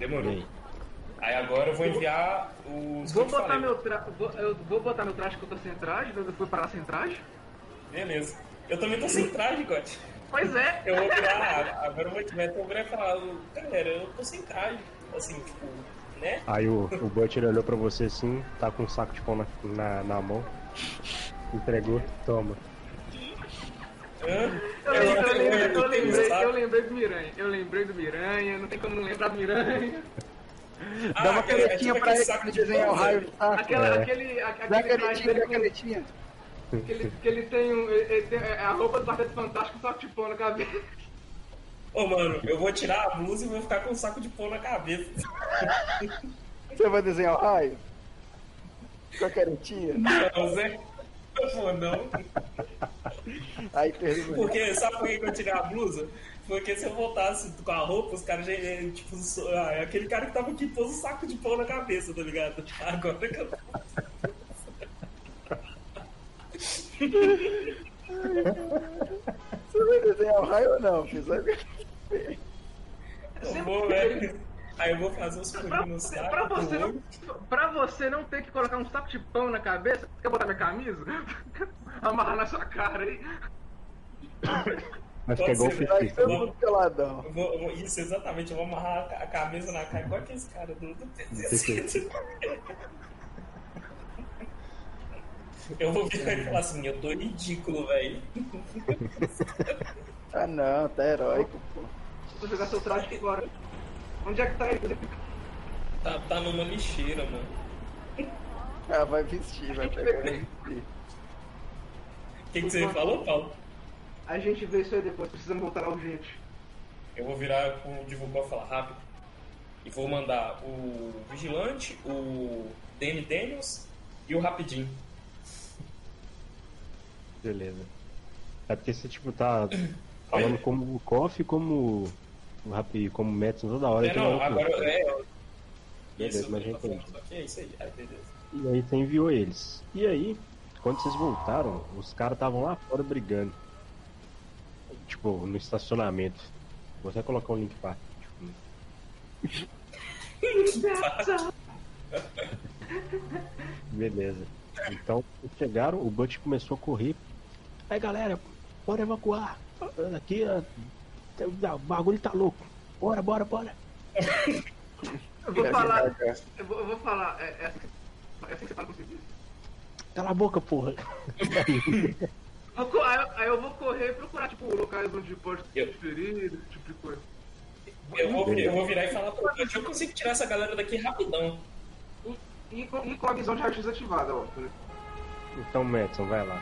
Demorou. Aí? Aí agora eu vou enviar os. Vou botar meu tra... vou, eu vou botar meu traje que eu tô sem traje, eu fui parar sem traje. Beleza. Eu também tô sem traje, Gotti. Pois é. Eu vou virar. Agora eu vou te meter, eu vou e falar, galera, eu tô sem traje. Assim, tipo, né? Aí o, o Butcher olhou pra você assim, tá com um saco de pão na, na, na mão. Entregou, toma. Hã? Eu, lembrei, eu, lembrei, eu, lembrei, sabe? eu lembrei do Miranha. Eu lembrei do Miranha, não tem como não lembrar do Miranha. Ah, Dá uma aquele- é canetinha tipo pra aquele ele saco de desenhar o pão, raio velho. no saco. Aquela, É. aquele, a- Dá a aquele canetinha, dá a canetinha. que ele, que ele tem um. Ele, tem, é a roupa do Quarteto Fantástico só que tipo na cabeça. Ô, mano, eu vou tirar a blusa e vou ficar com um saco de pão na cabeça. Você vai desenhar o raio? Com a canetinha? Não, Zé. Eu vou não. Aí termina. Porque, sabe por que eu tirei a blusa? Porque se eu voltasse com a roupa, os caras já. eh, Tipo, ah, é aquele cara que tava aqui pôs um saco de pão na cabeça, tá ligado? Agora que eu. Você vai desenhar o raio ou não, filho? Vai ver. Vou, velho. Aí eu vou fazer os Pra, furinhos no saco. pra, você não, pra você não ter que colocar um saco de pão na cabeça, quer botar minha camisa? Amarrar na sua cara aí. Vai ficar Pode igual o ser, Vai Fifi. todo mundo peladão. Isso, exatamente. Eu vou amarrar a, camisa na cara, igual aqueles caras do, do PCC. Eu vou virar e falar assim: eu tô ridículo, velho. Ah não, tá heróico, pô. Vou jogar seu traje aqui agora. Onde é que tá ele? Tá, tá numa lixeira, mano. Ah, vai vestir, vai pegar e vestir. O que, que você falou, Paulo? A gente vê isso aí depois, precisamos voltar lá urgente. Eu vou virar pro divulgar falar rápido. E vou mandar o Vigilante, o Danny Daniels e o Rapidinho. Beleza. É porque você, tipo, tá falando como o Koff e como o Rapi, como Metson toda hora. É, então não, eu- agora é. Beleza, Isso, mas já eu tô falando, é isso aí. Aí, beleza. E aí você enviou eles. E aí, quando vocês voltaram, os caras estavam lá fora brigando. Tipo, no estacionamento. Vou até colocar um link pra. Tipo, Beleza. Então, chegaram, o Butch começou a correr. Aí galera, bora evacuar. Aqui, o bagulho tá louco. Bora, bora, bora. Eu vou falar. Eu vou, eu vou falar. É, é, é que você fala com você. Cala a boca, porra. Vou Aí, eu- aí eu vou correr e procurar, tipo, locais onde pode Eu- ter ferido, esse tipo de coisa. Eu vou, eu vou virar e falar pro Butch, eu consigo tirar essa galera daqui rapidão. E, e, com, e com a visão de raio-x ativada, ó. né? Então, Metson, vai lá.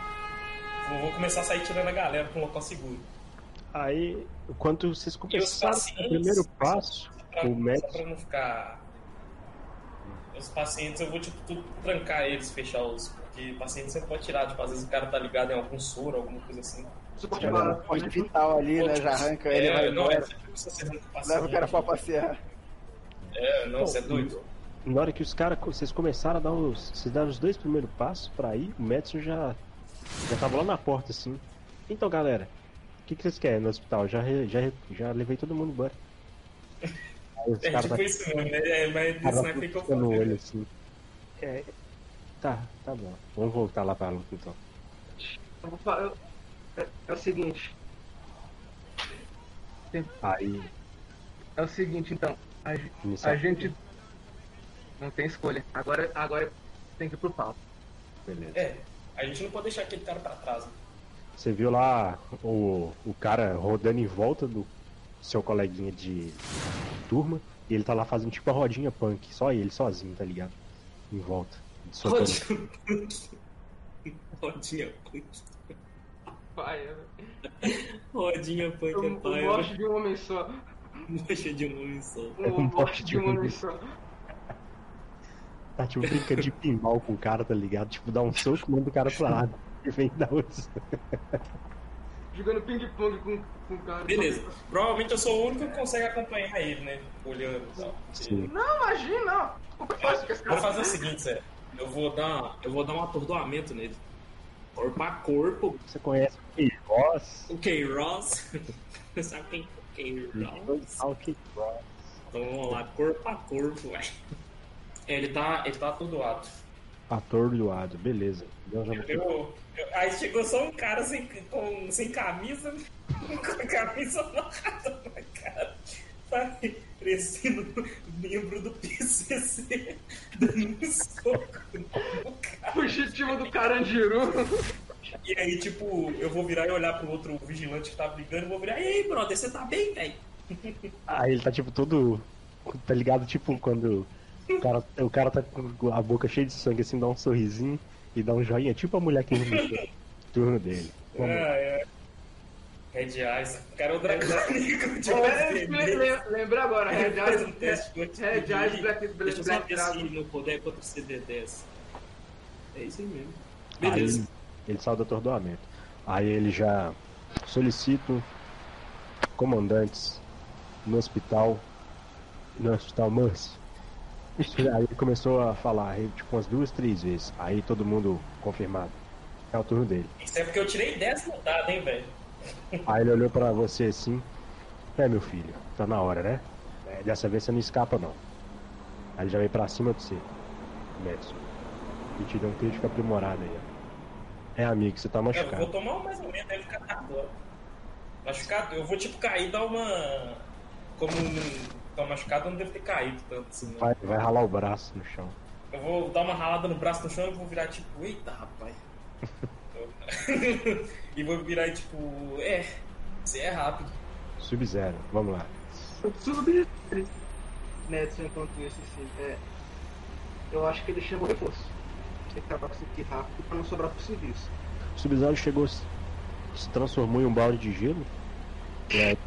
Vou, vou começar a sair tirando a galera pra um local seguro. Aí, enquanto vocês começaram o primeiro passo, Pra, o só Metson pra não ficar. Os pacientes, eu vou tipo tudo trancar eles, fechar os. Porque paciente você pode tirar, tipo, às vezes o cara tá ligado em algum soro, alguma coisa assim. Já dá bala. um ponto vital ali, né? Já arranca ele, vai É, não, é embora. muito paciente. Leva o cara pra passear. É, não, você é doido. Na hora que os caras, vocês começaram a dar os, vocês deram os dois primeiros passos pra ir, o Metson já já tava lá na porta assim. Então, galera, que, que vocês querem no hospital? Já já já levei todo mundo embora. Aí os É caras tipo tá- isso mesmo, né? É, mas isso não é que eu no falo. olho assim. É, tá, tá bom. Vamos voltar lá pra luta então. Eu vou falar. eu- é, é o seguinte. Aí, É o seguinte, então. A, a gente. Não tem escolha. Agora, agora tem que ir pro pau. beleza. É, a gente não pode deixar aquele cara pra trás. né? Você viu lá o, o cara rodando em volta do seu coleguinha de turma e ele tá lá fazendo tipo a rodinha punk, só ele sozinho, tá ligado? Em volta. Rodinha punk. Rodinha punk. Pai, é- Rodinha punk é o pai. morte de um homem só. Mocha de um homem só. O um morte de um homem só. Tá tipo brincando de pinball com o cara, tá ligado? Tipo, dá um soco, manda o cara pra lado e vem dar outro. Jogando ping-pong com, com o cara. Beleza. Provavelmente eu sou o único que consegue acompanhar ele, né? Olhando e tal. Sim. Não, imagina, é que esse Vou fazer o seguinte, Zé. Eu vou dar, eu vou dar um atordoamento nele. Corpo a corpo. Você conhece o Queiroz? O K-Ross. Sabe quem é o K-Ross? O Queiroz. Então vamos lá, corpo a corpo, velho. Ele tá, ele tá atordoado. Atordoado, beleza. Então já Eu, eu- aí chegou só um cara sem, com, sem camisa, com a camisa amarrada na cara, parecendo membro do PCC, dando um soco no cara. Fugitivo do Carandiru. E aí, tipo, eu vou virar e olhar pro outro vigilante que tá brigando e vou virar, e aí, brother, você tá bem, velho? Aí ele tá tipo todo. Tá ligado? Tipo quando o cara, o cara tá com a boca cheia de sangue assim, dá um sorrisinho e dá um joinha, tipo a mulher que no turno dele. Vamos. É, é. Red Eyes. O cara é o dragônico de É, Lembra agora, Red Fez um Eyes, teste Red Eyes, Black, Deixa Black, eu só Black ver se meu poder é contra o CD10. É isso aí mesmo. Aí Beleza. ele, ele saiu do atordoamento. Aí ele já solicita comandantes no hospital, no hospital Mercy. Aí ele começou a falar, tipo umas duas, três vezes. Aí todo mundo confirmado. É o turno dele. Isso é porque eu tirei 10 no dado, hein, velho? Aí ele olhou pra você assim. É meu filho, tá na hora, né? É, dessa vez você não escapa não. Aí ele já veio pra cima de você, Madison. E te deu um crítico aprimorado aí, ó. É amigo, você tá Eu vou machucado. tomar mais ou menos, deve ficar. Machucado, eu vou tipo cair e dar uma. Como não tô machucado, eu não devo ter caído tanto assim. né? Vai, vai ralar o braço no chão. Eu vou dar uma ralada no braço no chão e vou virar tipo, eita rapaz. e vou virar tipo, é, você é rápido. Sub-zero, vamos lá. Sub. Nedson, enquanto isso, assim, é, eu acho que ele chamou reforço. Tem que acabar com isso aqui rápido pra não sobrar pro serviço. O Sub-zero chegou, se transformou em um balde de gelo. Ele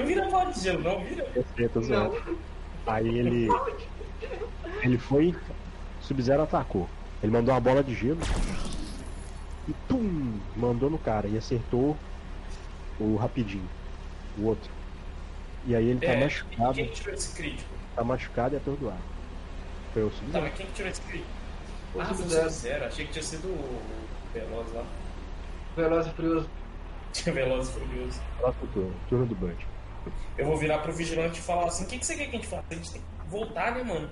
não vira bola de gelo, não, vira. eu tô zoando. Aí ele. Ele foi. Sub-Zero atacou. Ele mandou uma bola de gelo. E pum! Mandou no cara. E acertou o rapidinho. O outro. E aí ele tá É, machucado. quem que tirou esse crítico? Tá machucado e atordoado. Foi o Tá, Sub-Zero. mas quem que tirou esse crítico? Ah, foi o Sub-Zero. Sub-Zero. Achei que tinha sido o Veloz lá. Veloz e Furioso. Tinha Veloz e Furioso. Próximo turno. Turno do Bud. Eu vou virar pro vigilante e falar assim: o que, que você quer que a gente faça? A gente tem que voltar, né, mano?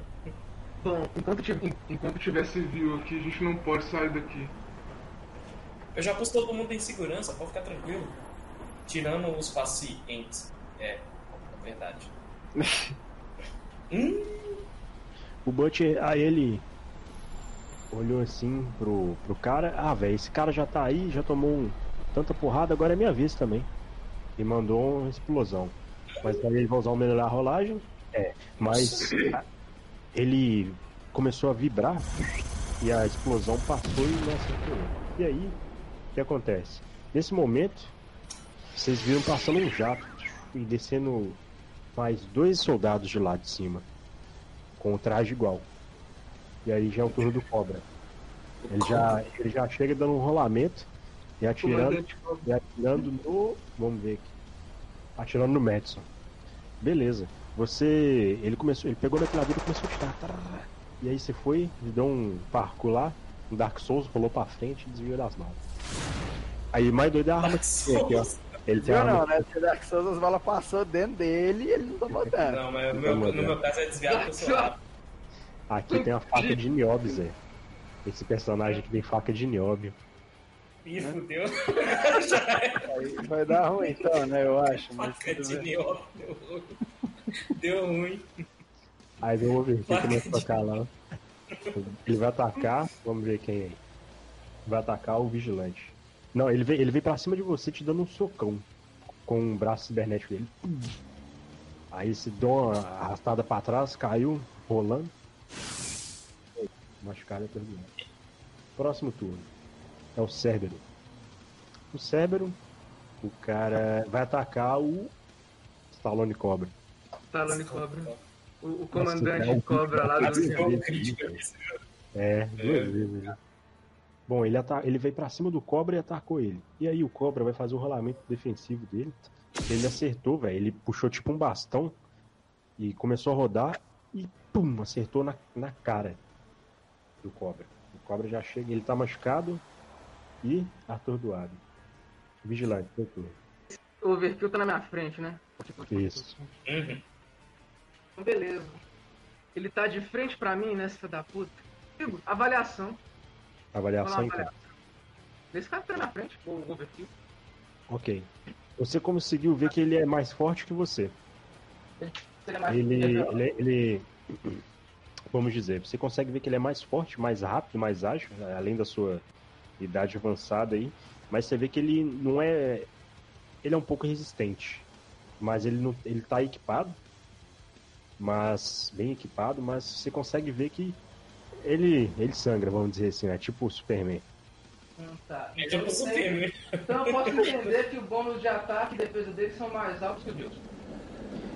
Bom, enquanto tiver, Enquanto tiver civil aqui, a gente não pode sair daqui. Eu já pus todo mundo em segurança, pode ficar tranquilo. Tirando os pacientes. É, é verdade. hum, O Butch, aí ele olhou assim pro, pro cara. Ah, velho, esse cara já tá aí, já tomou um- tanta porrada, agora é minha vez também. E mandou uma explosão. Mas aí ele vai usar o melhorar a rolagem. É, mas ele começou a vibrar e a explosão passou e não acertou. E aí, o que acontece? Nesse momento, vocês viram passando um jato e descendo mais dois soldados de lá de cima com o traje igual. E aí já é o turno do cobra. Ele já, ele já chega dando um rolamento e atirando, e atirando no. Vamos ver aqui. Atirando no Madison. Beleza. Você. Ele começou. Ele pegou na piladeira e começou a atirar. Tarará. E aí você foi, deu um parkour lá, um Dark Souls, rolou pra frente e desviou das balas. Aí mais doido é a arma que tem aqui, ó. Ele tem a arma. não, né? Se Dark Souls as balas passou dentro dele e ele não tomou dano. Não, mas no Então, meu, no meu caso é desviado. Aqui tem a faca de nióbio, Zé. Esse personagem aqui tem faca de nióbio. Ih, fudeu. Aí vai dar ruim então, né? Eu acho. Mas Faca de. Deu ruim. Deu ruim. Aí vamos ver quem começa a atacar lá. Ele vai atacar, vamos ver quem é. Vai atacar o vigilante. Não, ele veio, ele veio pra cima de você te dando um socão com o braço cibernético dele. Aí você deu uma arrastada pra trás, caiu, rolando. Machucado até do Próximo turno. É o Cérbero. O Cérbero, o cara vai atacar o Stallone Cobra. Talone Cobra. O, o Nossa, comandante é um- Cobra lá do. É, duas vezes. né? Bom, ele, ele veio pra cima do Cobra e atacou ele. E aí o Cobra vai fazer o rolamento defensivo dele. Ele acertou, velho. Ele puxou tipo um bastão e começou a rodar e pum, acertou na, na cara do Cobra. O Cobra já chega, ele tá machucado e atordoado. Vigilante, turno. O Overkill tá na minha frente, né? Isso. Uhum. Então, beleza. Ele tá de frente pra mim, né, filho da puta? Digo, avaliação. Avaliação então. Esse cara tá na frente, o overkill. Ok. Você conseguiu ver que ele é mais forte que você. Ele, ele, ele- Vamos dizer, você consegue ver que ele é mais forte, mais rápido, mais ágil, além da sua idade avançada aí. Mas você vê que ele não é. Ele é um pouco resistente. Mas ele não. Ele tá equipado. Mas. Bem equipado, mas você consegue ver que ele. ele sangra, vamos dizer assim, é tipo o Superman. Hum, tá. É tipo o Superman. Então eu posso entender que o bônus de ataque e defesa dele são mais altos que o Deus.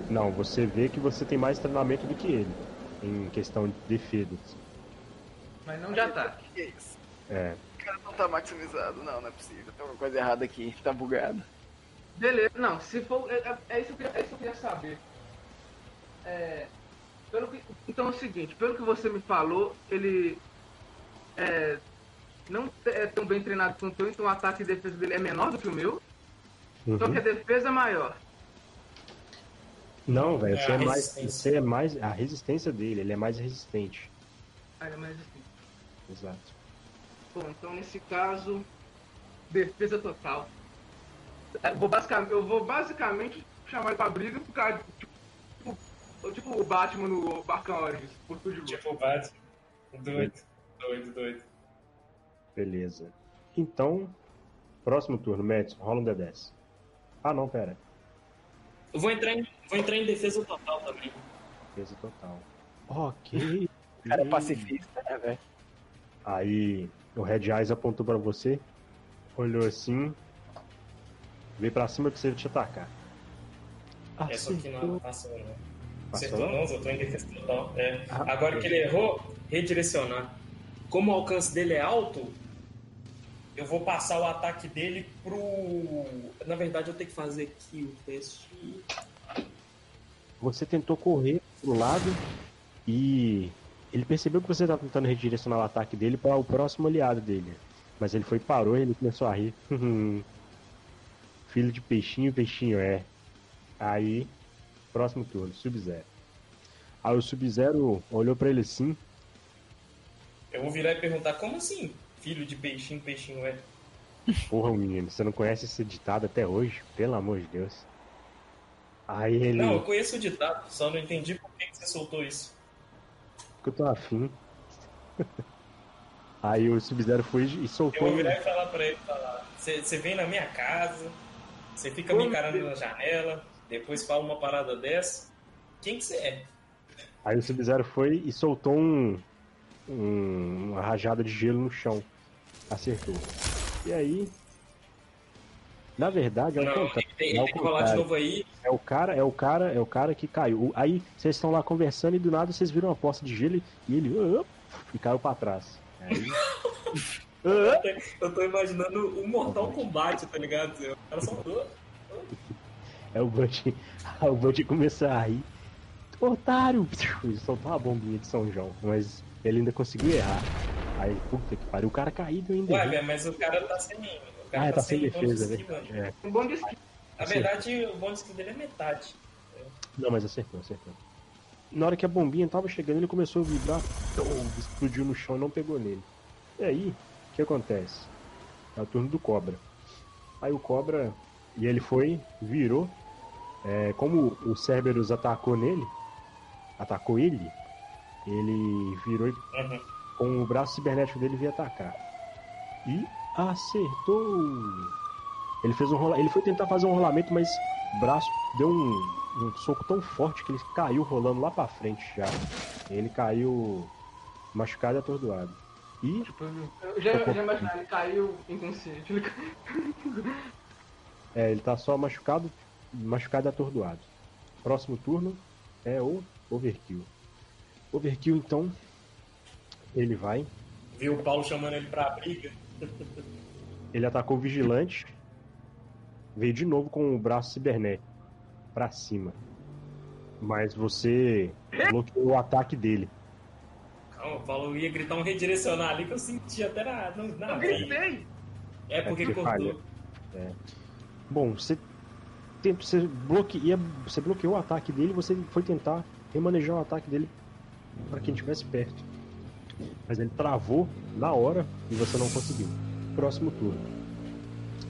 Não, você vê que você tem mais treinamento do que ele. Em questão de defesa. Mas não de ataque. Que isso? É. O cara não tá maximizado. Não, não é possível. Tem alguma coisa errada aqui. Tá bugado. Beleza, não, se for. É, é- é isso, que eu queria, é isso que eu queria saber. É, pelo que, então é o seguinte, pelo que você me falou, ele é, não é tão bem treinado quanto eu, então o ataque e defesa dele é menor do que o meu, só Uhum. que a defesa é maior. Não, velho, É, você a é mais. Você é mais. A resistência dele, ele é mais resistente. Ah, ele é mais assim. Exato. Bom, então nesse caso, defesa total. É, vou basicamente, eu vou basicamente chamar ele pra briga por causa de, tipo, tipo o Batman no Barcão Origins, por tudo de. Tipo o Batman. Doido, doido, doido. Beleza. Então, próximo turno, Madison, rola um D10. Ah, não, pera. Eu vou entrar em, vou entrar em defesa total também. Defesa total. Ok. O cara é pacifista, né, velho? Aí o Red Eyes apontou pra você, olhou assim, veio pra cima que você te atacar. Essa aqui não Acertou. passou, não. Passou? Acertou não, eu tô em defesa total. É. Ah, Agora que ele errou, redirecionar. Como o alcance dele é alto, eu vou passar o ataque dele pro. Na verdade, eu tenho que fazer aqui o teste. Você tentou correr pro lado e ele percebeu que você estava tentando redirecionar o ataque dele para o próximo aliado dele. Mas ele foi parou e ele começou a rir. Filho de peixinho, peixinho é. Aí, próximo turno, Sub-Zero. Aí o Sub-Zero olhou pra ele assim. Eu vou virar e perguntar: como assim? Filho de peixinho, peixinho é? Porra, menino, você não conhece esse ditado até hoje? Pelo amor de Deus. Aí ele. Não, eu conheço o ditado, só não entendi por que você soltou isso. Que eu tô afim. Aí o Sub-Zero foi e Eu soltou. vou um- virar e falar pra ele, falar, você você vem na minha casa, você fica me encarando na janela, depois fala uma parada dessa. Quem que você é? Aí o Sub-Zero foi e soltou um, um- uma rajada de gelo no chão. Acertou. E aí. Na verdade, é o Não, contrário. tem, É ele o tem que rolar de contrário. novo aí. É o cara, é o cara, é o cara que caiu. Aí vocês estão lá conversando e do nada vocês viram uma poça de gelo e ele "Ah", e caiu pra trás. Aí, "Ah", Eu tô imaginando o Mortal Kombat, tá ligado? O cara soltou. É o Bud. o Bud começou a rir. Otário! Ele soltou uma bombinha de São João, mas ele ainda conseguiu errar. Aí, puta que pariu, o cara caído ainda. Ué, mas o cara tá sem. O cara ah, tá sem ponto defesa, de né? É. Um bom de skill. Na verdade, o bônus skill dele é metade. Não, mas acertou, acertou. Na hora que a bombinha tava chegando, ele começou a vibrar, tum, explodiu no chão e não pegou nele. E aí, o que acontece? É o turno do Cobra. Aí o Cobra, e ele foi, virou. É, como o Cerberus atacou nele, atacou ele, ele virou e Uhum. com o braço cibernético dele veio atacar. E acertou! Ele fez um rola... ele foi tentar fazer um rolamento, mas o braço deu um, um soco tão forte que ele caiu rolando lá pra frente já. Ele caiu machucado e atordoado. E Eu já, eu já imaginei, ele caiu inconsciente. Ele caiu... é, ele tá só machucado, machucado e atordoado. Próximo turno é o Overkill. Overkill então ele vai Viu o Paulo chamando ele pra briga. Ele atacou o vigilante. Veio de novo com o braço cibernético pra cima. Mas você bloqueou o ataque dele. Calma, o Paulo ia gritar um redirecionar ali que eu senti até na, na Eu gritei! É porque É porque cortou. falha. Bom, você tempo, você, bloqueia, você bloqueou o ataque dele, você foi tentar remanejar o ataque dele para quem estivesse perto. Mas ele travou na hora e você não conseguiu. Próximo turno.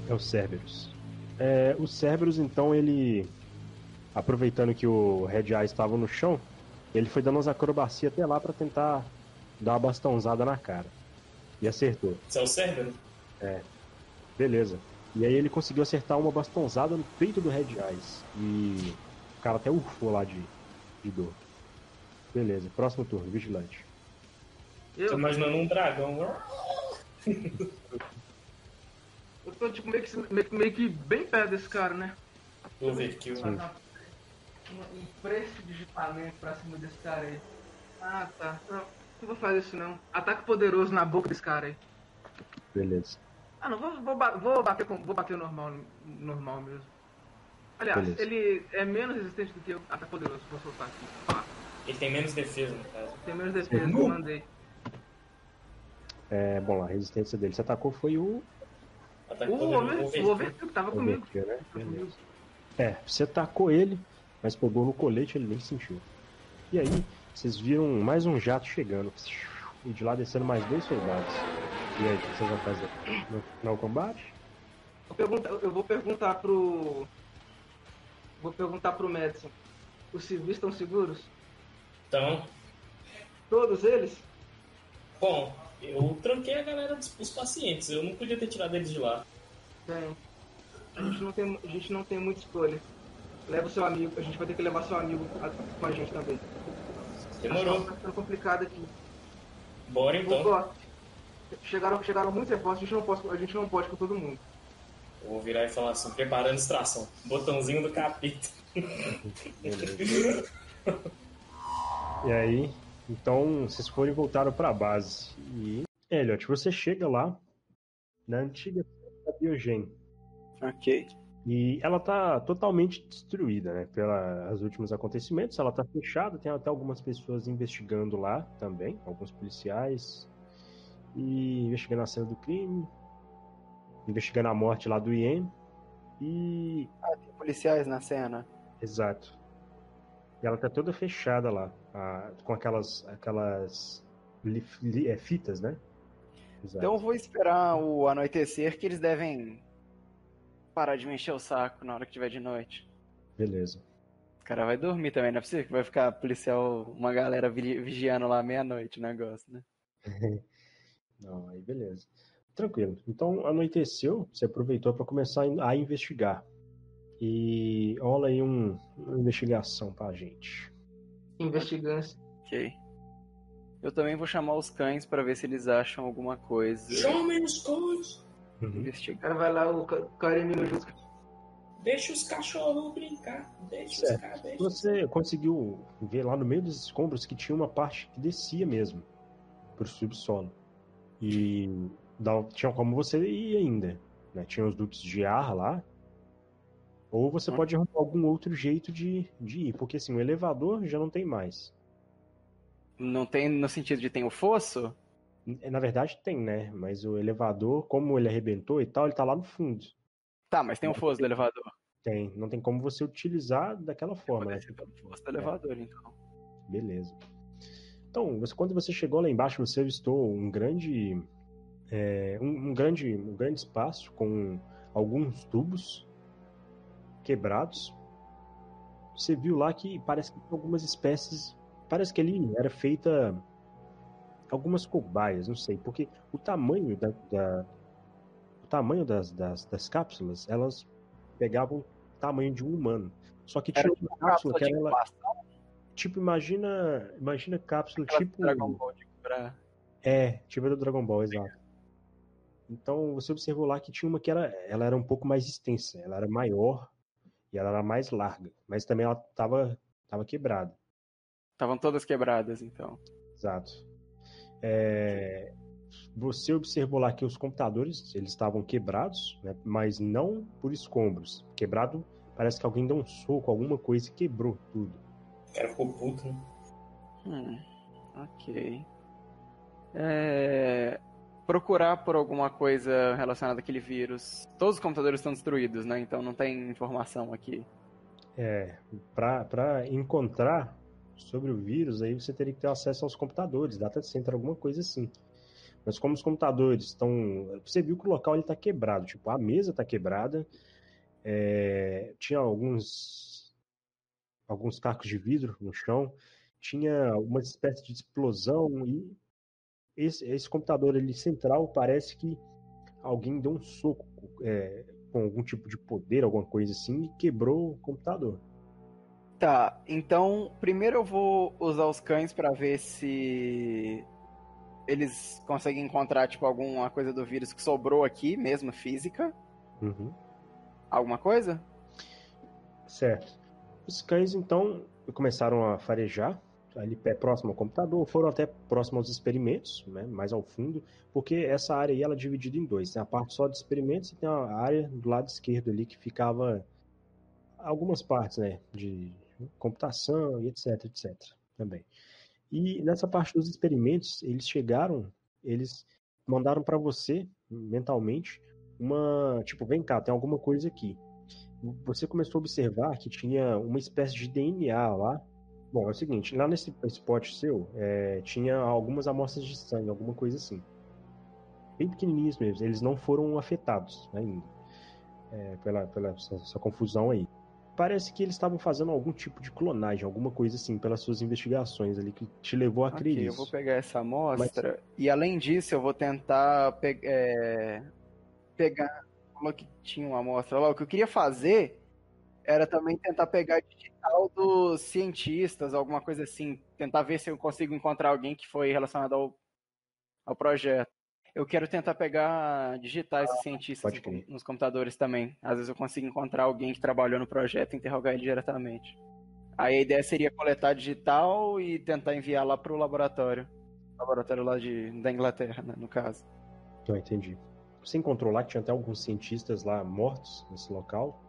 É o Cerberus. É, o Cerberus, então, ele. Aproveitando que o Red Eye estava no chão, ele foi dando umas acrobacias até lá para tentar dar uma bastãozada na cara. E acertou. Isso é o Cerberus? É. Beleza. E aí ele conseguiu acertar uma bastãozada no peito do Red Eyes. E o cara até ufou lá de, de dor. Beleza, próximo turno, Vigilante. Tô Eu, imaginando um dragão. eu tô tipo, meio, que, meio, meio que bem perto desse cara, né? Vou ver aqui. Um prestidigitamento pra cima desse cara aí. Ah, tá. Não, não vou fazer isso não. Ataque poderoso na boca desse cara aí. Beleza. Ah, não, vou, vou, vou bater com, vou bater normal, normal mesmo. Aliás, Beleza. ele é menos resistente do que eu. Ataque poderoso, vou soltar aqui. Ele tem menos defesa, no caso. tem menos defesa que eu mandei. É, bom, a resistência dele. Você atacou foi o Ataque O Overkill que tava comigo. Né? É, você atacou ele, mas pegou no colete ele nem sentiu. E aí, vocês viram mais um jato chegando. E de lá descendo mais dois soldados. E aí, o que vocês vão fazer? No, no combate? Eu, pergunta- eu vou perguntar pro. Vou perguntar pro Madison. Os civis estão seguros? Então, Todos eles? bom, eu tranquei a galera dos os pacientes. Eu não podia ter tirado eles de lá. Tem. A gente não tem, a gente não tem muita escolha. Leva o seu amigo, a gente vai ter que levar seu amigo a- com a gente também. Demorou. Tá ficando complicado aqui. Bora então. Chegaram, chegaram muitos reforços, a gente, não pode, a gente não pode com todo mundo. Eu vou virar e falar assim, preparando extração. Botãozinho do capítulo. E aí, então, vocês foram e voltaram pra base. E, Elliot, você chega lá na antiga da Biogen. Ok. E ela tá totalmente destruída, né? Pelos últimos acontecimentos. Ela tá fechada, tem até algumas pessoas investigando lá também, alguns policiais. E investigando a cena do crime. Investigando a morte lá do IEM. E. Ah, tem policiais na cena. Exato. E ela tá toda fechada lá. Ah, com aquelas. aquelas. li- li- é, fitas, né? Exato. Então eu vou esperar o anoitecer que eles devem parar de me encher o saco na hora que tiver de noite. Beleza. O cara vai dormir também, não é possível que vai ficar policial, uma galera vi- vigiando lá meia-noite o negócio, né? Não, aí beleza. Tranquilo. Então anoiteceu, você aproveitou para começar a investigar. E rola aí um, uma investigação pra gente. Investigância. Ok. Eu também vou chamar os cães pra ver se eles acham alguma coisa. Chamem os cães. O Investigar. cara vai lá, o ca- carinho junto. Deixa os cachorros brincar. Deixa os Certo. caras. deixa- Você conseguiu ver lá no meio dos escombros que tinha uma parte que descia mesmo pro subsolo. E tinha como você ir ainda. Né? Tinha os dutos de ar lá. Ou você Hum. pode arrumar algum outro jeito de, de ir. Porque assim, o elevador já não tem mais. Não tem no sentido de tem o fosso? Na verdade tem, né? Mas o elevador, como ele arrebentou e tal, ele tá lá no fundo. Tá, mas tem o fosso do elevador. Tem. Não tem como você utilizar daquela forma, né? pelo fosso do elevador, então. Beleza. Então, você- quando você chegou lá embaixo, você avistou um grande, é, um, um grande, um grande espaço com alguns tubos quebrados. Você viu lá que parece que algumas espécies, parece que ali era feita algumas cobaias, não sei, porque o tamanho da, da- o tamanho das, das, das cápsulas, elas pegavam o tamanho de um humano. Só que tinha Era uma cápsula que de era ela, Tipo, imagina. Imagina cápsula aquela tipo. Dragon Ball curar. É, tipo do Dragon Ball, exato. Então você observou lá que tinha uma que era. Ela era um pouco mais extensa, ela era maior e ela era mais larga. Mas também ela tava, tava quebrada. Estavam todas quebradas, então. Exato. É, você observou lá que os computadores eles estavam quebrados, né, mas não por escombros. Quebrado, parece que alguém deu um soco, alguma coisa e quebrou tudo. O cara ficou puto, né? Hum, ok. É, procurar por alguma coisa relacionada àquele vírus. Todos os computadores estão destruídos, né? Então não tem informação aqui. É, pra encontrar sobre o vírus, aí você teria que ter acesso aos computadores, data center, alguma coisa assim. Mas como os computadores estão. Você viu que o local está quebrado, tipo, a mesa está quebrada, é, tinha alguns. alguns cacos de vidro no chão, tinha uma espécie de explosão e esse, esse computador ali central parece que alguém deu um soco é, com algum tipo de poder, alguma coisa assim, e quebrou o computador. Tá, então primeiro eu vou usar os cães para ver se eles conseguem encontrar tipo alguma coisa do vírus que sobrou aqui, mesmo física. Uhum. Alguma coisa? Certo. Os cães então começaram a farejar ali próximo ao computador, foram até próximo aos experimentos, né, mais ao fundo, porque essa área aí ela é dividida em dois. Tem a parte só de experimentos e tem a área do lado esquerdo ali que ficava algumas partes, né, de computação e etc, etc, também. E nessa parte dos experimentos, eles chegaram, eles mandaram para você, mentalmente, uma, tipo, vem cá, tem alguma coisa aqui. Você começou a observar que tinha uma espécie de DNA lá. Bom, é o seguinte, lá nesse spot seu, é, tinha algumas amostras de sangue, alguma coisa assim. Bem pequenininhos mesmo, eles não foram afetados ainda. É, pela, pela essa, essa confusão aí parece que eles estavam fazendo algum tipo de clonagem, alguma coisa assim, pelas suas investigações ali, que te levou a crer okay, isso. Eu vou pegar essa amostra, Mas... e além disso, eu vou tentar pe é... pegar. Falou que tinha uma amostra lá. O que eu queria fazer era também tentar pegar digital dos cientistas, alguma coisa assim. Tentar ver se eu consigo encontrar alguém que foi relacionado ao, ao projeto eu quero tentar pegar digitais ah, cientistas nos computadores também. Às vezes eu consigo encontrar alguém que trabalhou no projeto e interrogar ele diretamente. Aí a ideia seria coletar digital e tentar enviar lá para o laboratório. Laboratório lá de, da Inglaterra, né, no caso. Eu entendi. Você encontrou lá que tinha até alguns cientistas lá mortos nesse local.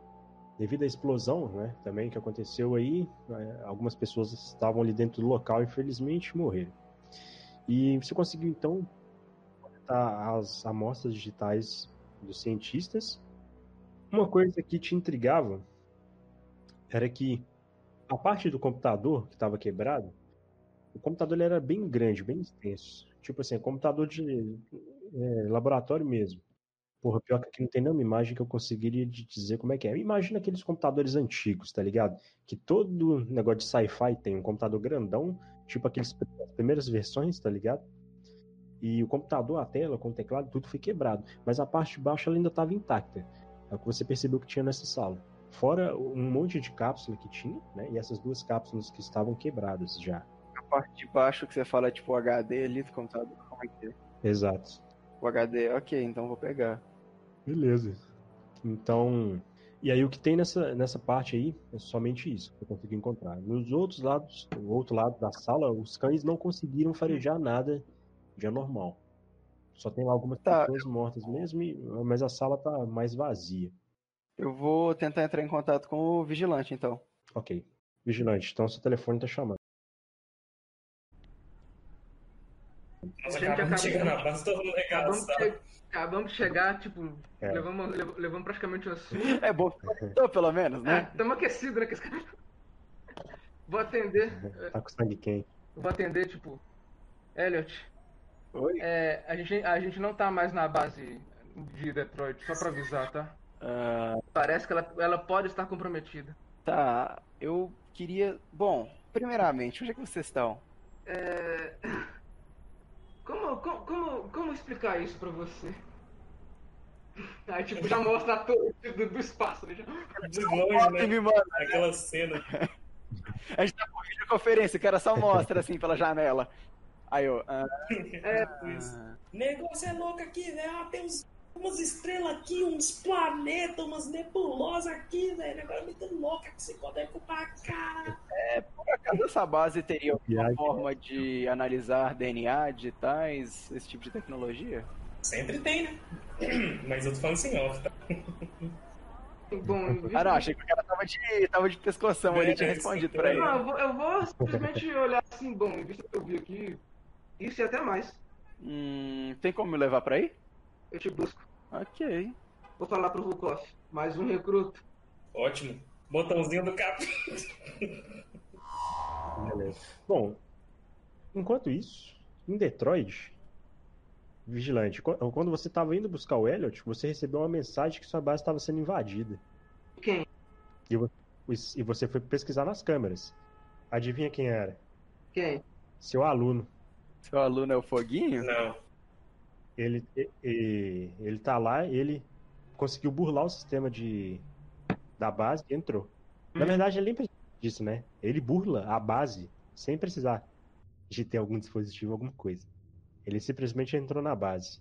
Devido à explosão, né, também que aconteceu aí, né, algumas pessoas estavam ali dentro do local e infelizmente morreram. E você conseguiu então as amostras digitais dos cientistas. Uma coisa que te intrigava era que a parte do computador que estava quebrado, o computador era bem grande, bem extenso. Tipo assim, computador de é, laboratório mesmo. Porra, pior que aqui não tem nenhuma imagem que eu conseguiria dizer como é que é. Imagina aqueles computadores antigos, tá ligado? Que todo negócio de sci-fi tem um computador grandão, tipo aqueles primeiras versões, tá ligado? E o computador, a tela, com o teclado, tudo foi quebrado. Mas a parte de baixo ela ainda estava intacta. É o que você percebeu que tinha nessa sala. Fora um monte de cápsula que tinha, né? E essas duas cápsulas que estavam quebradas já. A parte de baixo que você fala, tipo, o HD ali do computador, como é que é? Exato. O HD, ok, então vou pegar. Beleza. Então. E aí o que tem nessa, nessa parte aí é somente isso que eu consegui encontrar. Nos outros lados, o outro lado da sala, os cães não conseguiram farejar nada dia normal. Só tem lá algumas tá. pessoas mortas mesmo, mas a sala tá mais vazia. Eu vou tentar entrar em contato com o vigilante, então. Ok. Vigilante, então seu telefone tá chamando. Nós acabamos de chegar na base, todo mundo acabamos, de, acabamos de chegar, tipo, é. levamos, levamos praticamente uma surra. É bom, pelo menos, né? Estamos é, aquecidos, né? Vou atender. Tá com sangue quente. Vou atender, tipo, Elliot, Oi? É, a, gente, a gente não tá mais na base de Detroit, só pra avisar, tá? Uh... Parece que ela, ela pode estar comprometida. Tá, eu queria. Bom, primeiramente, onde é que vocês estão? É. Como, como, como, como explicar isso pra você? Aí, tipo, já mostra a torre do, do espaço. Né? Já... De longe, né? Aquela cena. A gente tá com videoconferência, o cara só mostra assim pela janela. Aí eu. Ah, é, ah, Negócio é louco aqui, né? Ah, tem uns, umas estrelas aqui, uns planetas, umas nebulosas aqui, velho. Negócio é muito louco que você pode pra cá. É, por acaso essa base teria alguma forma de analisar DNA, digitais, esse tipo de tecnologia? Sempre tem, né? Mas eu tô falando sem off, tá? Bom, ah, não, achei que o cara tava de, tava de pescoção é, ali, tinha respondido pra ele. Não, eu vou, eu vou simplesmente olhar assim, bom, visto que eu vi aqui, isso e até mais. Hum, tem como me levar pra aí? Eu te busco. Ok. Vou falar pro Vukov. Mais um recruto. Ótimo. Botãozinho do cap. Beleza. Bom, enquanto isso, em Detroit, vigilante, qu- quando você estava indo buscar o Elliot, você recebeu uma mensagem que sua base estava sendo invadida. Quem? E, e você foi pesquisar nas câmeras. Adivinha quem era? Quem? Seu aluno. Seu aluno é o Foguinho? Não. Ele, e- e- ele tá lá, ele conseguiu burlar o sistema de da base e entrou. Na verdade, ele nem precisa disso, né? Ele burla a base sem precisar de ter algum dispositivo, alguma coisa. Ele simplesmente entrou na base.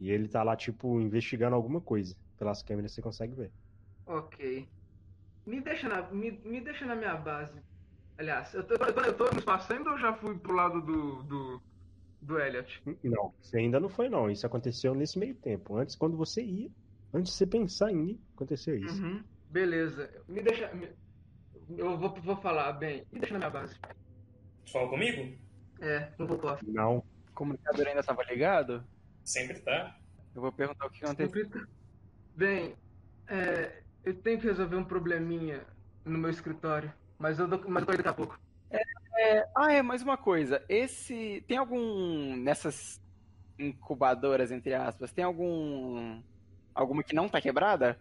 E ele tá lá, tipo, investigando alguma coisa. Pelas câmeras você consegue ver. Ok. Me deixa na, me, me deixa na minha base. Aliás, eu tô, eu tô, eu tô no espaço ainda ou já fui pro lado do, do, do Elliot? Não, você ainda não foi, não. Isso aconteceu nesse meio tempo. Antes, quando você ia, antes de você pensar em ir, aconteceu isso. Uhum. Beleza. Me deixa. eu vou, vou falar, bem. Me deixa na minha base. Fala comigo? É, não vou posso. Não. O comunicador ainda tava ligado? Sempre tá. Eu vou perguntar o que aconteceu. Bem, é, eu tenho que resolver um probleminha no meu escritório. Mas eu, dou, mas eu daqui a pouco. É, ah, é, mais uma coisa. Esse. Tem algum. Nessas incubadoras, entre aspas, tem algum. Alguma que não tá quebrada?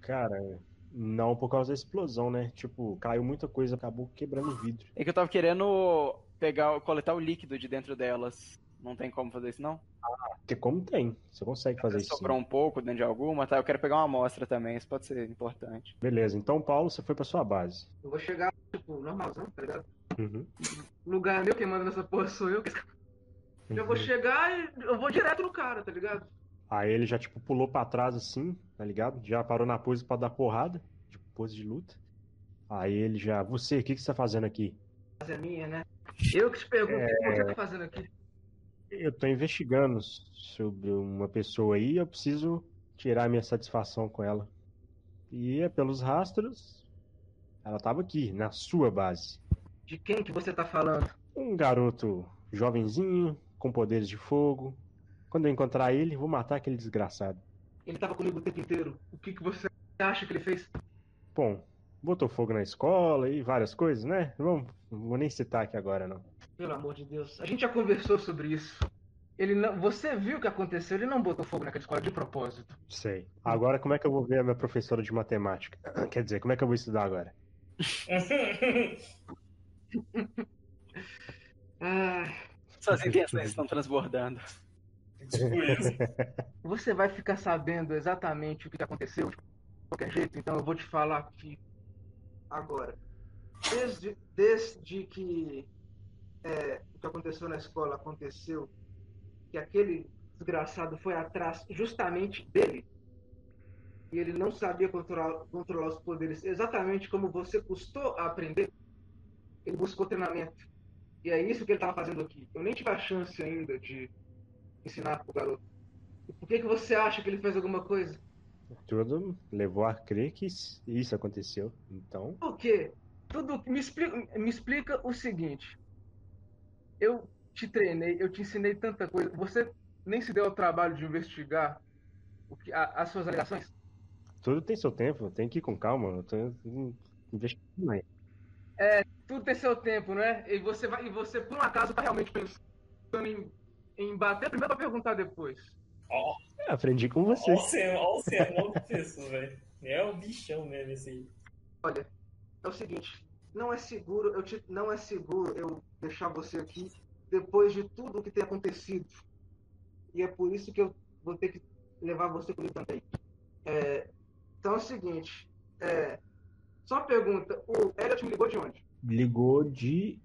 Cara, não por causa da explosão, né? Tipo, caiu muita coisa, acabou quebrando o vidro. É que eu tava querendo pegar, coletar o líquido de dentro delas. Não tem como fazer isso, não? Porque como tem, você consegue fazer isso. sim. Sobrou um pouco dentro de alguma, tá? Eu quero pegar uma amostra também, isso pode ser importante. Beleza, então Paulo, você foi pra sua base. Eu vou chegar, tipo, normalzão, tá ligado? Uhum. O lugar é meu, quem manda nessa porra sou eu. Eu vou Uhum. chegar e eu vou direto no cara, tá ligado? Aí ele já, tipo, pulou pra trás assim, tá ligado? Já parou na pose pra dar porrada, tipo, pose de luta. Aí ele já, você, o que, que você tá fazendo aqui? É minha, né? Eu que te pergunto o que você tá fazendo aqui. Eu tô investigando sobre uma pessoa aí, eu preciso tirar minha satisfação com ela. E é pelos rastros, ela tava aqui, na sua base. De quem que você tá falando? Um garoto jovenzinho, com poderes de fogo. Quando eu encontrar ele, vou matar aquele desgraçado. Ele tava comigo o tempo inteiro. O que, que você acha que ele fez? Bom, botou fogo na escola e várias coisas, né? Não, não vou nem citar aqui agora, não. Pelo amor de Deus. A gente já conversou sobre isso. Ele não, você viu o que aconteceu? Ele não botou fogo naquela escola de propósito. Sei. Agora, como é que eu vou ver a minha professora de matemática? Quer dizer, como é que eu vou estudar agora? Ah, Suas intenções estão transbordando. tipo isso. você vai ficar sabendo exatamente o que aconteceu de qualquer jeito, então eu vou te falar aqui agora. Desde, desde que é, o que aconteceu na escola aconteceu, que aquele desgraçado foi atrás justamente dele, e ele não sabia controlar, controlar os poderes, exatamente como você custou a aprender, ele buscou treinamento. E é isso que ele estava fazendo aqui. Eu nem tive a chance ainda de ensinar pro garoto. E por que, que você acha que ele fez alguma coisa? Tudo levou a crer que isso aconteceu. Então, Por quê? Tudo me explica, me explica o seguinte. Eu te treinei, eu te ensinei tanta coisa. Você nem se deu ao trabalho de investigar o que, a- as suas alegações? tudo tem seu tempo, tem que ir com calma. Eu tô investigando aí. Tudo tem seu tempo, não é? E você vai, e você por um acaso tá realmente pensando em, em bater primeiro pra perguntar depois. Ó, É, aprendi com você. ó o sermão, ó o sermão do velho. É o bichão mesmo esse aí. Olha, é o seguinte, não é seguro, eu te, não é seguro eu deixar você aqui depois de tudo o que tem acontecido. E é por isso que eu vou ter que levar você comigo também. É, então é o seguinte, é, só uma pergunta, o Elliot me ligou de onde? Ligou de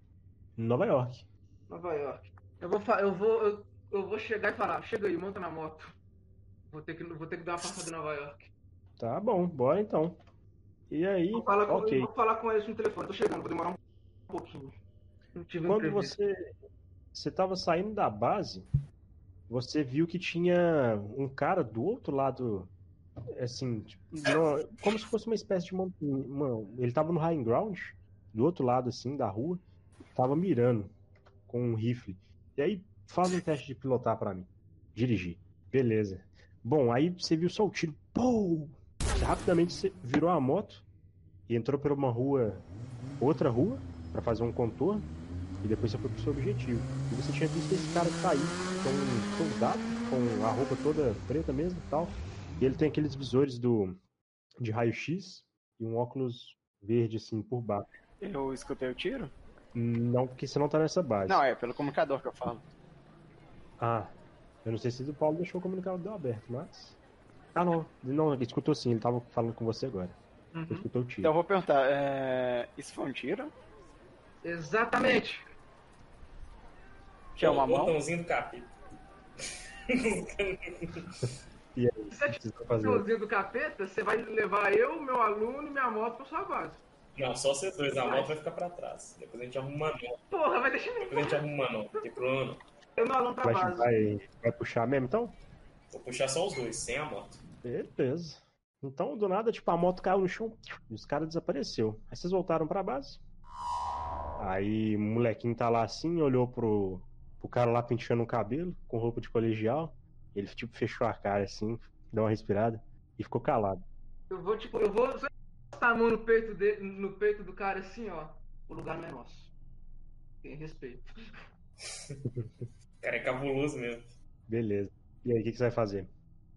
Nova York. Nova York. Eu vou, eu vou, eu, eu vou chegar e falar, chega aí, monta na moto. Vou ter que, vou ter que dar uma passada em Nova York. Tá bom, bora então. E aí, Vou falar com, ok. vou falar com eles no telefone, tô chegando, vou demorar um pouquinho. Quando você você estava saindo da base, você viu que tinha um cara do outro lado, assim, tipo, no- como se fosse uma espécie de uma, uma- ele estava no high ground, do outro lado assim da rua, tava mirando com um rifle. E aí faz um teste de pilotar pra mim. Dirigir. Beleza. Bom, aí você viu só o tiro. Pô! Rapidamente você virou a moto e entrou por uma rua, outra rua, pra fazer um contorno. E depois você foi pro seu objetivo. E você tinha visto esse cara cair com um soldado, com a roupa toda preta mesmo e tal. E ele tem aqueles visores do de raio-x e um óculos verde assim por baixo. Eu escutei o tiro? Não, porque você não tá nessa base. Não, é pelo comunicador que eu falo. Ah, eu não sei se o Paulo deixou o comunicador aberto, mas. Ah, não. Não, ele escutou sim, ele tava falando com você agora. Ele Uhum. escutou o tiro. Então eu vou perguntar, é... isso foi um tiro? Exatamente. Tinha uma o mão? botãozinho do capeta. E aí, Se o que vocês vão fazer? Do capeta, você vai levar eu, meu aluno e minha moto pra sua base. Não, só vocês dois. A moto vai ficar pra trás. Depois a gente arruma uma nova. Porra, vai deixar Depois a gente arruma uma nova. Não tem problema não. eu meu aluno pra Vai, base. vai, vai puxar mesmo então? Vou puxar só os dois, sem a moto. Beleza. Então, do nada, tipo, a moto caiu no chão e os caras desapareceu. Aí vocês voltaram pra base. Aí o molequinho tá lá assim, olhou pro, pro cara lá penteando o cabelo, com roupa de colegial. Ele, tipo, fechou a cara assim, deu uma respirada e ficou calado. Eu vou, tipo, eu vou encostar a mão no peito, dele, no peito do cara assim, ó. O lugar não é nosso. Tem respeito. Cara, é cabuloso mesmo. Beleza. E aí, o que, que você vai fazer?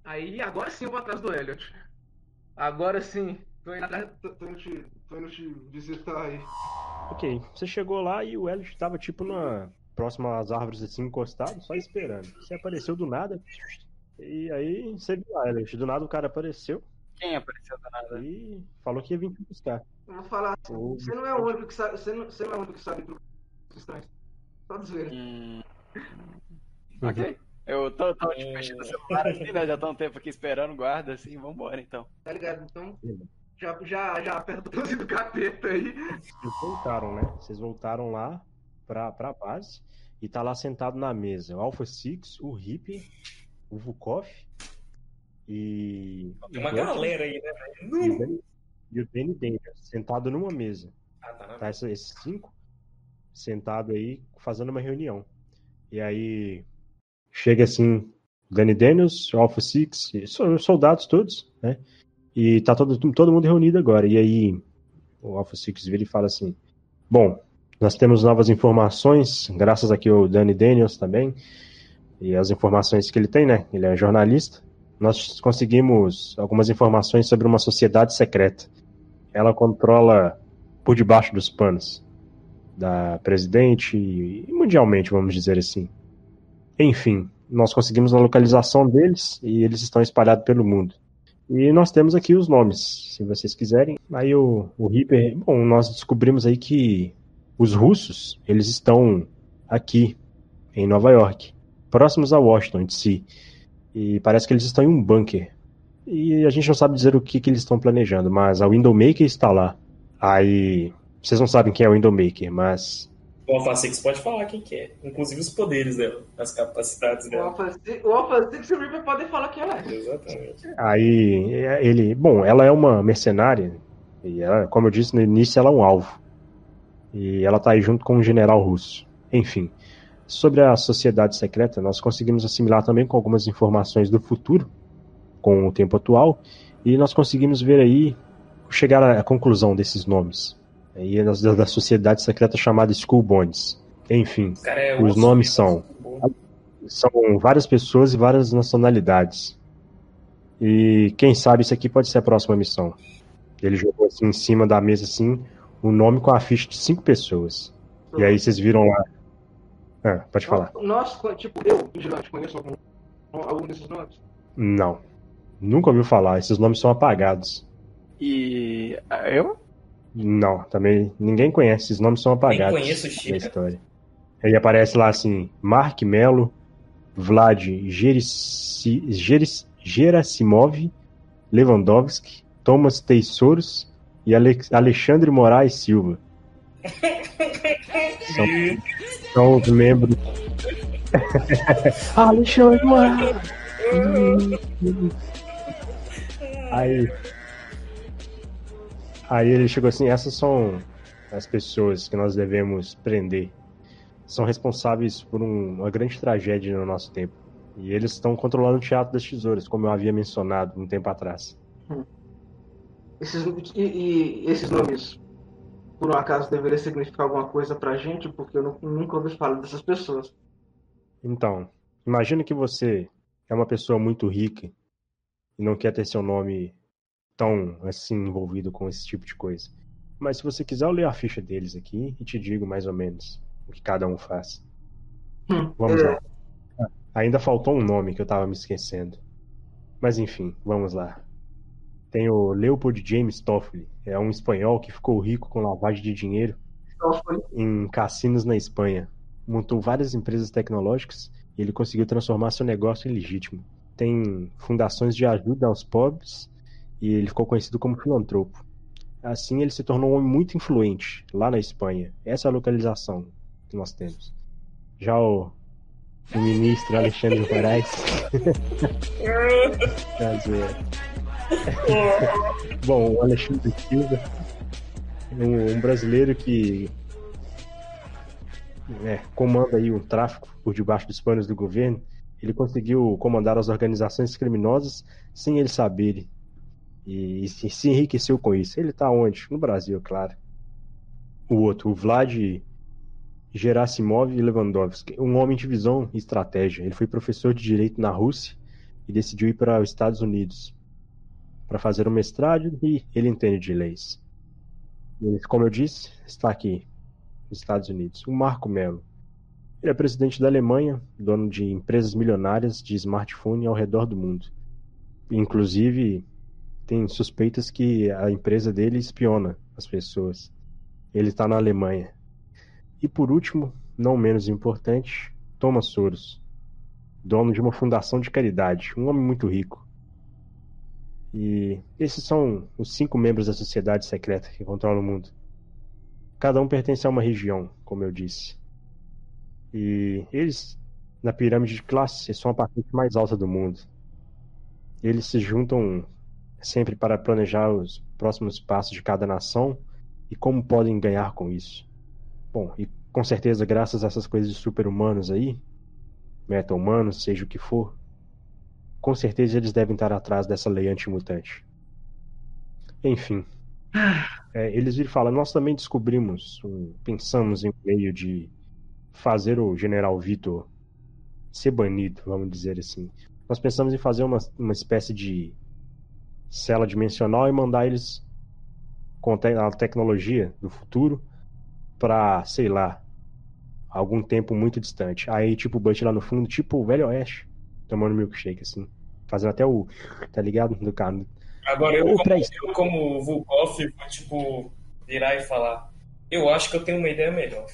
Aí, agora sim eu vou atrás do Elliot. Agora sim. Tô indo tô indo te, tô indo te visitar aí. Ok, você chegou lá e o Elliot tava, tipo, na... próximo às árvores, assim, encostado, só esperando. Você apareceu do nada. E aí, você viu lá, Elliot. Do nada o cara apareceu Quem apareceu do nada? e falou que ia vir te buscar. Eu vou falar. Ô, Você não é o único que sabe. Você não, você não é o único que sabe estranhos. Só zoeira. Hum... Ok. Eu tô, tô tipo, mexendo no celular assim, né? Já tô um tempo aqui esperando, guarda assim, vambora então. Tá ligado? Então, já, já, já aperta o do capeta aí. Vocês voltaram, né? Vocês voltaram lá pra, pra base e tá lá sentado na mesa o Alpha Six, o Hip, o Vukov e. Tem uma galera aí, né, E velho? o Danny, e o Danny Daniels, sentado numa mesa. Ah, tá. Tá essa- esses cinco sentado aí fazendo uma reunião. E aí chega assim, Danny Daniels, Alpha Six, so- os soldados todos, né? E tá todo, todo mundo reunido agora. E aí o Alpha Six vira e fala assim: Bom, nós temos novas informações, graças aqui ao Danny Daniels também, e as informações que ele tem, né? Ele é jornalista. Nós conseguimos algumas informações sobre uma sociedade secreta. Ela controla por debaixo dos panos da presidente e mundialmente, vamos dizer assim. Enfim, nós conseguimos a localização deles e eles estão espalhados pelo mundo. E nós temos aqui os nomes, se vocês quiserem. Aí o, o Reaper, bom, nós descobrimos aí que os russos, eles estão aqui em Nova York, próximos a Washington de si. E parece que eles estão em um bunker. E a gente não sabe dizer o que, que eles estão planejando, mas a Windowmaker está lá. Aí. Vocês não sabem quem é o Windowmaker, mas. O Alpha Six pode falar quem que é. Inclusive os poderes dela, as capacidades O dela. Alpha Six- o Alpha Six e o Reaper podem falar quem ela é. Exatamente. Aí ele. Bom, ela é uma mercenária. E ela, como eu disse no início, ela é um alvo. E ela tá aí junto com um general russo. Enfim. Sobre a sociedade secreta, nós conseguimos assimilar também com algumas informações do futuro, com o tempo atual, e nós conseguimos ver aí, chegar à conclusão desses nomes. E é da, da sociedade secreta chamada Skull Bonds. Enfim, é Os osso nomes mesmo. são- são várias pessoas e várias nacionalidades. E quem sabe isso aqui pode ser a próxima missão. Ele jogou assim em cima da mesa assim, o nome com a ficha de cinco pessoas. E aí vocês viram lá. Ah, pode falar. Nós, tipo, eu, vigilante, conheço algum, algum desses nomes? Não. Nunca ouviu falar, esses nomes são apagados. E ah, eu? Não, também ninguém conhece, esses nomes são apagados conheço o Chica. história. Aí aparece lá assim, Mark Melo, Vlad Gerasimov, Lewandowski, Thomas Teixeiros e Alex- Alexandre Moraes Silva. São, são os membros. Alexandre Moraes! Aí. Aí ele chegou assim: essas são as pessoas que nós devemos prender. são responsáveis por um, uma grande tragédia no nosso tempo. E eles estão controlando o Teatro das Tesouras, como eu havia mencionado um tempo atrás. Hum. Esses, e, e, esses nomes, por um acaso, deveriam significar alguma coisa pra gente? Porque eu nunca ouvi falar dessas pessoas. Então, imagina que você é uma pessoa muito rica e não quer ter seu nome tão assim envolvido com esse tipo de coisa. Mas se você quiser, eu leio a ficha deles aqui e te digo mais ou menos o que cada um faz. Hum, Vamos é... lá. Ainda faltou um nome que eu tava me esquecendo. Mas enfim, vamos lá. Tem o Leopold James Toffoli. É um espanhol que ficou rico com lavagem de dinheiro Toffoli. em cassinos na Espanha. Montou várias empresas tecnológicas e ele conseguiu transformar seu negócio em legítimo. Tem fundações de ajuda aos pobres e ele ficou conhecido como filantropo. Assim, ele se tornou um homem muito influente lá na Espanha. Essa é a localização que nós temos. Já o o ministro Alexandre Moraes. Bom, o Alexandre Silva, um, um brasileiro que é, comanda aí o tráfico por debaixo dos panos do governo, ele conseguiu comandar as organizações criminosas sem ele saber. E, e se, enriqueceu com isso. Ele está onde? No Brasil, claro. O outro, o Vlad Gerasimov Lewandowski, um homem de visão e estratégia. Ele foi professor de direito na Rússia e decidiu ir para os Estados Unidos para fazer um mestrado e ele entende de leis. Ele, como eu disse, está aqui nos Estados Unidos. O Marco Melo. Ele é presidente da Alemanha, dono de empresas milionárias de smartphone ao redor do mundo. Inclusive, tem suspeitas que a empresa dele espiona as pessoas. Ele está na Alemanha. E por último, não menos importante, Thomas Soros, dono de uma fundação de caridade, um homem muito rico. E esses são os cinco membros da sociedade secreta que controla o mundo. Cada um pertence a uma região, como eu disse. E eles, na pirâmide de classes, são a parte mais alta do mundo. Eles se juntam sempre para planejar os próximos passos de cada nação e como podem ganhar com isso. Bom, e com certeza, graças a essas coisas de super-humanos aí, meta-humanos, seja o que for, com certeza eles devem estar atrás dessa lei antimutante. Enfim. É, eles viram falar, nós também descobrimos, pensamos em um meio de fazer o General Vitor ser banido, vamos dizer assim. Nós pensamos em fazer uma, uma espécie de cela dimensional e mandar eles com a tecnologia do futuro pra, sei lá, algum tempo muito distante. Aí, tipo, o Butch lá no fundo, tipo o Velho Oeste, tomando milkshake, assim. Fazendo até o. Tá ligado? Do carro. Agora, eu, como, eu como Vulkov, vou, tipo, virar e falar. Eu acho que eu tenho uma ideia melhor.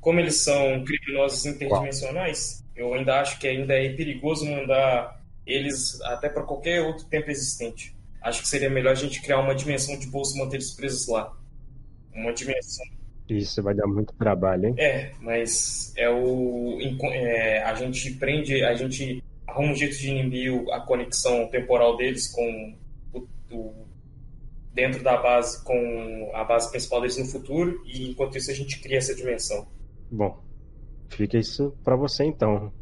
Como eles são criminosos interdimensionais, eu ainda acho que ainda é perigoso mandar eles até para qualquer outro tempo existente. Acho que seria melhor a gente criar uma dimensão de bolsa e manter eles presos lá. Uma dimensão isso vai dar muito trabalho, hein? É, mas é o. É, a gente prende, a gente arruma um jeito de inibir a conexão temporal deles com o, o, dentro da base, com a base principal deles no futuro, e enquanto isso a gente cria essa dimensão. Bom, fica isso para você então.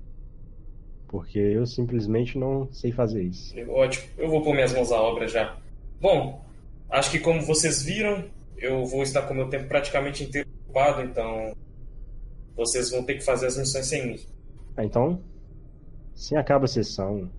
Porque eu simplesmente não sei fazer isso. Ótimo, eu vou pôr minhas mãos à obra já. Bom, acho que como vocês viram, eu vou estar com meu tempo praticamente inteiro ocupado, então vocês vão ter que fazer as missões sem mim. Ah, então, sim acaba a sessão.